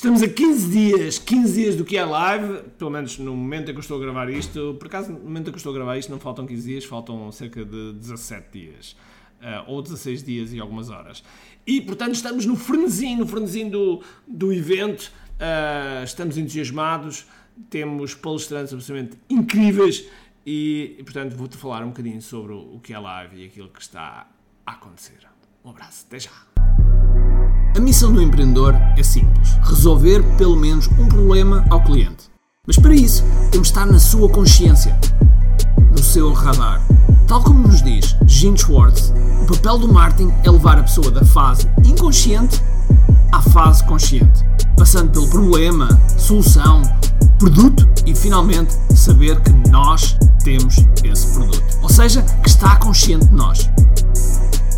Estamos a 15 dias, 15 dias do que é live, pelo menos no momento em que eu estou a gravar isto. Por acaso, no momento em que eu estou a gravar isto, não faltam 15 dias, faltam cerca de 17 dias. Uh, ou 16 dias e algumas horas. E, portanto, estamos no frenesim, no frenesim do, do evento. Uh, estamos entusiasmados, temos palestrantes absolutamente incríveis e, portanto, vou-te falar um bocadinho sobre o que é live e aquilo que está a acontecer. Um abraço, até já! A missão do empreendedor é simples: resolver pelo menos um problema ao cliente. Mas para isso, temos de estar na sua consciência, no seu radar. Tal como nos diz Gene Schwartz, o papel do marketing é levar a pessoa da fase inconsciente à fase consciente, passando pelo problema, solução, produto e finalmente saber que nós temos esse produto. Ou seja, que está consciente de nós.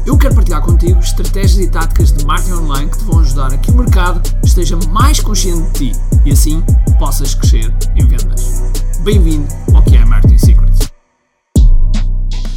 Eu quero partilhar contigo estratégias e táticas de marketing online que te vão ajudar a que o mercado esteja mais consciente de ti e assim possas crescer em vendas. Bem-vindo ao que é Marketing Secrets.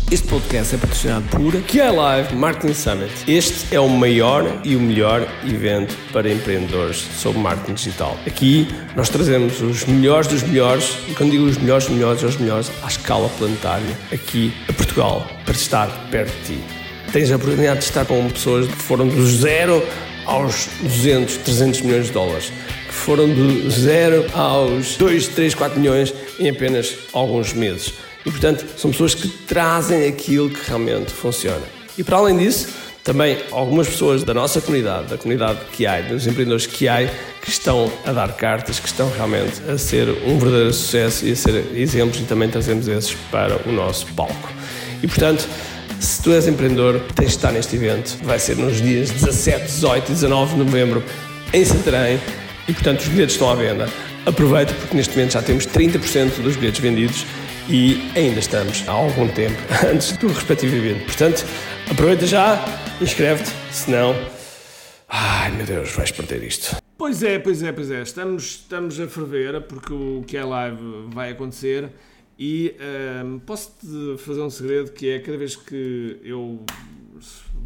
Este podcast é patrocinado por QI Live Marketing Summit. Este é o maior e o melhor evento para empreendedores sobre marketing digital. Aqui nós trazemos os melhores dos melhores, e quando digo os melhores dos melhores, os melhores à escala planetária, aqui a Portugal, para estar perto de ti tens a oportunidade de estar com pessoas que foram do zero aos 200, 300 milhões de dólares, que foram do zero aos 2, 3, 4 milhões em apenas alguns meses. E, portanto, são pessoas que trazem aquilo que realmente funciona. E, para além disso, também algumas pessoas da nossa comunidade, da comunidade que há, dos empreendedores que há, que estão a dar cartas, que estão realmente a ser um verdadeiro sucesso e a ser exemplos, e também trazemos esses para o nosso palco. E, portanto, se tu és empreendedor, tens de estar neste evento. Vai ser nos dias 17, 18 e 19 de novembro em Santarém e, portanto, os bilhetes estão à venda. Aproveita porque neste momento já temos 30% dos bilhetes vendidos e ainda estamos há algum tempo antes do respectivo evento. Portanto, aproveita já, inscreve-te, senão. Ai meu Deus, vais perder isto. Pois é, pois é, pois é. Estamos, estamos a ferver porque o que é live vai acontecer. E um, posso-te fazer um segredo que é cada vez que eu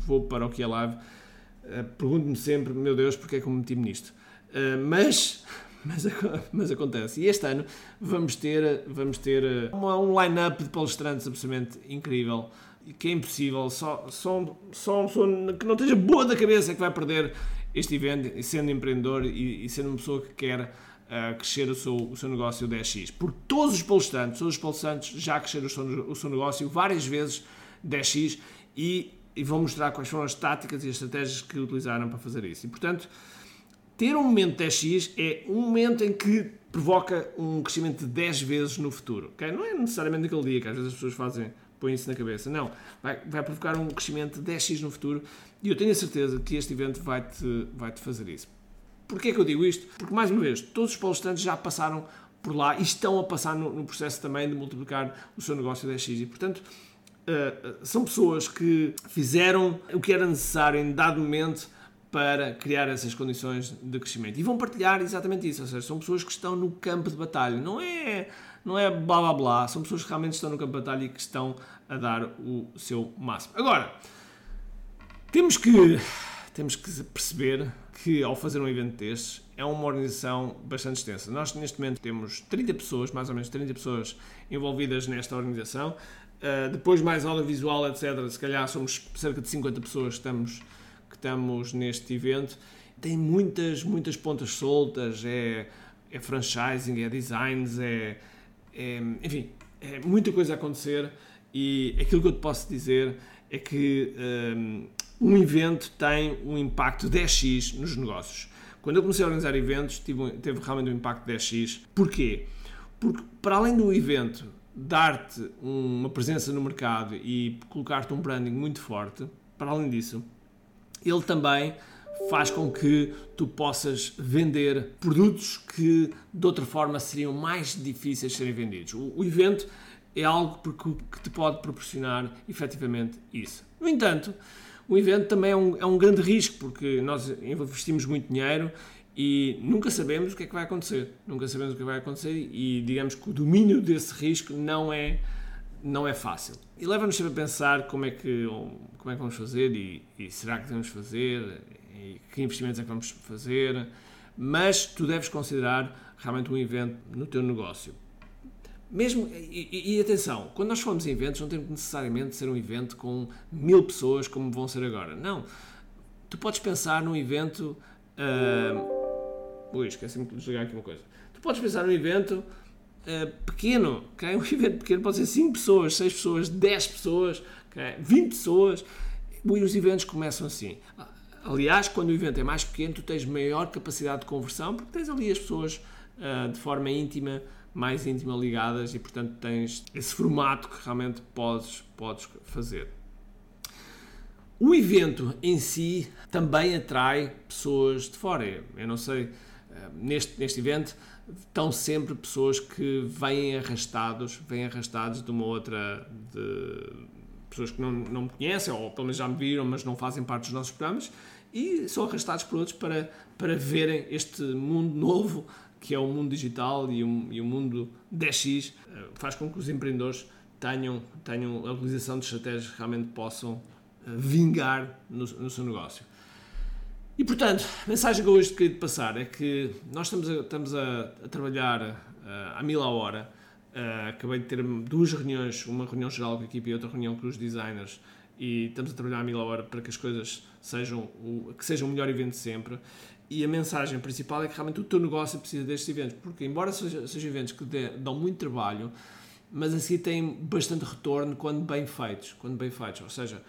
vou para o que é live, uh, pergunto-me sempre, meu Deus, porque é que eu me meti nisto? Uh, mas, mas, mas acontece. E este ano vamos ter, vamos ter eh, uma, um line-up de palestrantes absolutamente incrível que é impossível, só, só, só uma pessoa que não esteja boa da cabeça é que vai perder este evento, sendo empreendedor e, e sendo uma pessoa que quer a crescer o seu, o seu negócio 10x. Porque todos os palestrantes, todos os palestrantes já cresceram o seu, o seu negócio várias vezes 10x e, e vão mostrar quais foram as táticas e as estratégias que utilizaram para fazer isso. E, portanto, ter um momento 10x é um momento em que provoca um crescimento de 10 vezes no futuro. Okay? Não é necessariamente naquele dia que às vezes as pessoas fazem, põem isso na cabeça. Não. Vai, vai provocar um crescimento de 10x no futuro e eu tenho a certeza que este evento vai-te vai -te fazer isso. Porquê que eu digo isto? Porque, mais uma vez, todos os palestrantes já passaram por lá e estão a passar no, no processo também de multiplicar o seu negócio 10x. E, portanto, uh, são pessoas que fizeram o que era necessário em dado momento para criar essas condições de crescimento. E vão partilhar exatamente isso, ou seja, são pessoas que estão no campo de batalha, não é, não é blá blá blá, são pessoas que realmente estão no campo de batalha e que estão a dar o seu máximo. Agora, temos que, temos que perceber que ao fazer um evento destes é uma organização bastante extensa. Nós neste momento temos 30 pessoas, mais ou menos 30 pessoas envolvidas nesta organização. Uh, depois mais audiovisual, etc. Se calhar somos cerca de 50 pessoas que estamos, que estamos neste evento. Tem muitas, muitas pontas soltas, é, é franchising, é designs, é, é, enfim, é muita coisa a acontecer e aquilo que eu te posso dizer é que um, ah, um evento tem um impacto 10x nos negócios. Quando eu comecei a organizar eventos, tive, teve realmente um impacto 10x. Porquê? Porque, para além do evento dar-te uma presença no mercado e colocar-te um branding muito forte, para além disso, ele também faz com que tu possas vender produtos que de outra forma seriam mais difíceis de serem vendidos. O, o evento é algo que te pode proporcionar efetivamente isso. No entanto, o evento também é um, é um grande risco, porque nós investimos muito dinheiro e nunca sabemos o que é que vai acontecer. Nunca sabemos o que vai acontecer e digamos que o domínio desse risco não é, não é fácil. E leva-nos sempre a pensar como é que, como é que vamos fazer e, e será que devemos fazer e que investimentos é que vamos fazer. mas tu deves considerar realmente um evento no teu negócio. Mesmo, e, e, atenção, quando nós formos em eventos, não tem necessariamente ser um evento com mil pessoas como vão ser agora. Não. Tu podes pensar num evento. Uh, ui, esqueci-me de desligar aqui uma coisa. Tu podes pensar num evento uh, pequeno, okay? um evento pequeno pode ser 5 pessoas, 6 pessoas, 10 pessoas, okay? 20 pessoas. E os eventos começam assim. Aliás, quando o evento é mais pequeno, tu tens maior capacidade de conversão porque tens ali as pessoas uh, de forma íntima mais íntima ligadas e, portanto, tens esse formato que realmente podes, podes fazer. O evento em si também atrai pessoas de fora. Eu não sei, eh, neste, neste evento estão sempre pessoas que vêm arrastados, vêm arrastados de uma outra. De pessoas que não, não me conhecem, ou pelo menos já me viram, mas não fazem parte dos nossos programas, e são arrastados por outros para, para verem este mundo novo que é o mundo digital e o, e o mundo 10x, eh, faz com que os empreendedores tenham, tenham a utilização de estratégias que realmente possam eh, vingar no, no seu negócio. E portanto, a mensagem que eu hoje queria passar é que nós estamos a, estamos a, a trabalhar uh, à mil a hora. Uh, acabei de ter duas reuniões, uma reunião geral com a equipe e outra reunião com os designers, e estamos a trabalhar à mil a hora para que as coisas sejam o, que sejam o melhor evento sempre. E a mensagem principal é que realmente o teu negócio precisa destes eventos, porque embora sejam, sejam eventos que dê, dão muito trabalho, mas assim têm bastante retorno quando bem feitos, quando bem feitos. Ou seja,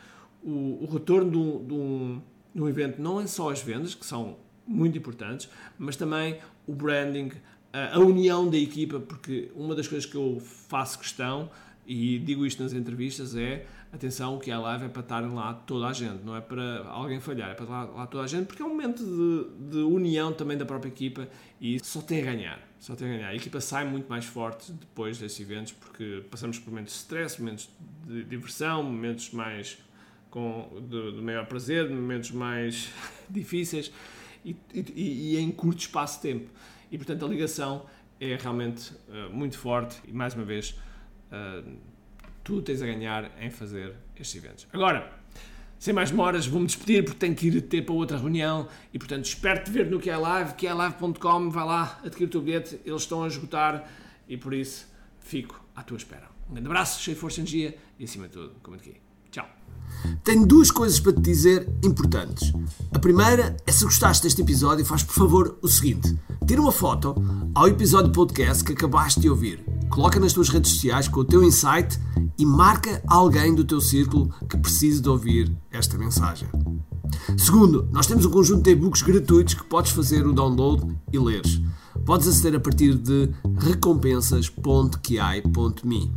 o, o retorno de um, de, um, de um evento não é só as vendas, que são muito importantes, mas também o branding, a, a união da equipa, porque uma das coisas que eu faço questão, e digo isto nas entrevistas, é atenção, que é live é para estarem lá toda a gente, não é para alguém falhar, é para lá, lá toda a gente, porque é um momento de, de, união também da própria equipa e só tem a ganhar. Só tem a ganhar. A equipa sai muito mais forte depois desses eventos, porque passamos por momentos de stress, momentos de diversão, momentos mais com, de, de maior prazer, momentos mais difíceis e, e, e, em curto espaço de tempo. E portanto a ligação é realmente uh, muito forte e mais uma vez. Uh, tu tens a ganhar em fazer estes eventos. Agora, sem mais demoras, vou-me despedir porque tenho que ir ter para outra reunião e, portanto, espero te ver no que é live, que é live.com, vai lá, adquirir o teu bilhete, eles estão a esgotar e por isso fico à tua espera. Um grande abraço, cheio de força e energia e, acima de tudo, como aqui. Tchau. Tenho duas coisas para te dizer importantes. A primeira é se gostaste deste episódio, faz por favor o seguinte: tira uma foto ao episódio podcast que acabaste de ouvir Coloca nas tuas redes sociais com o teu insight e marca alguém do teu círculo que precise de ouvir esta mensagem. Segundo, nós temos um conjunto de e-books gratuitos que podes fazer o download e leres. Podes aceder a partir de recompensas.ki.me.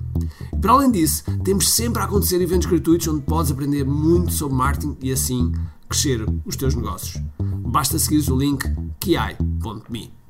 Para além disso, temos sempre a acontecer eventos gratuitos onde podes aprender muito sobre marketing e assim crescer os teus negócios. Basta seguir o link ki.me.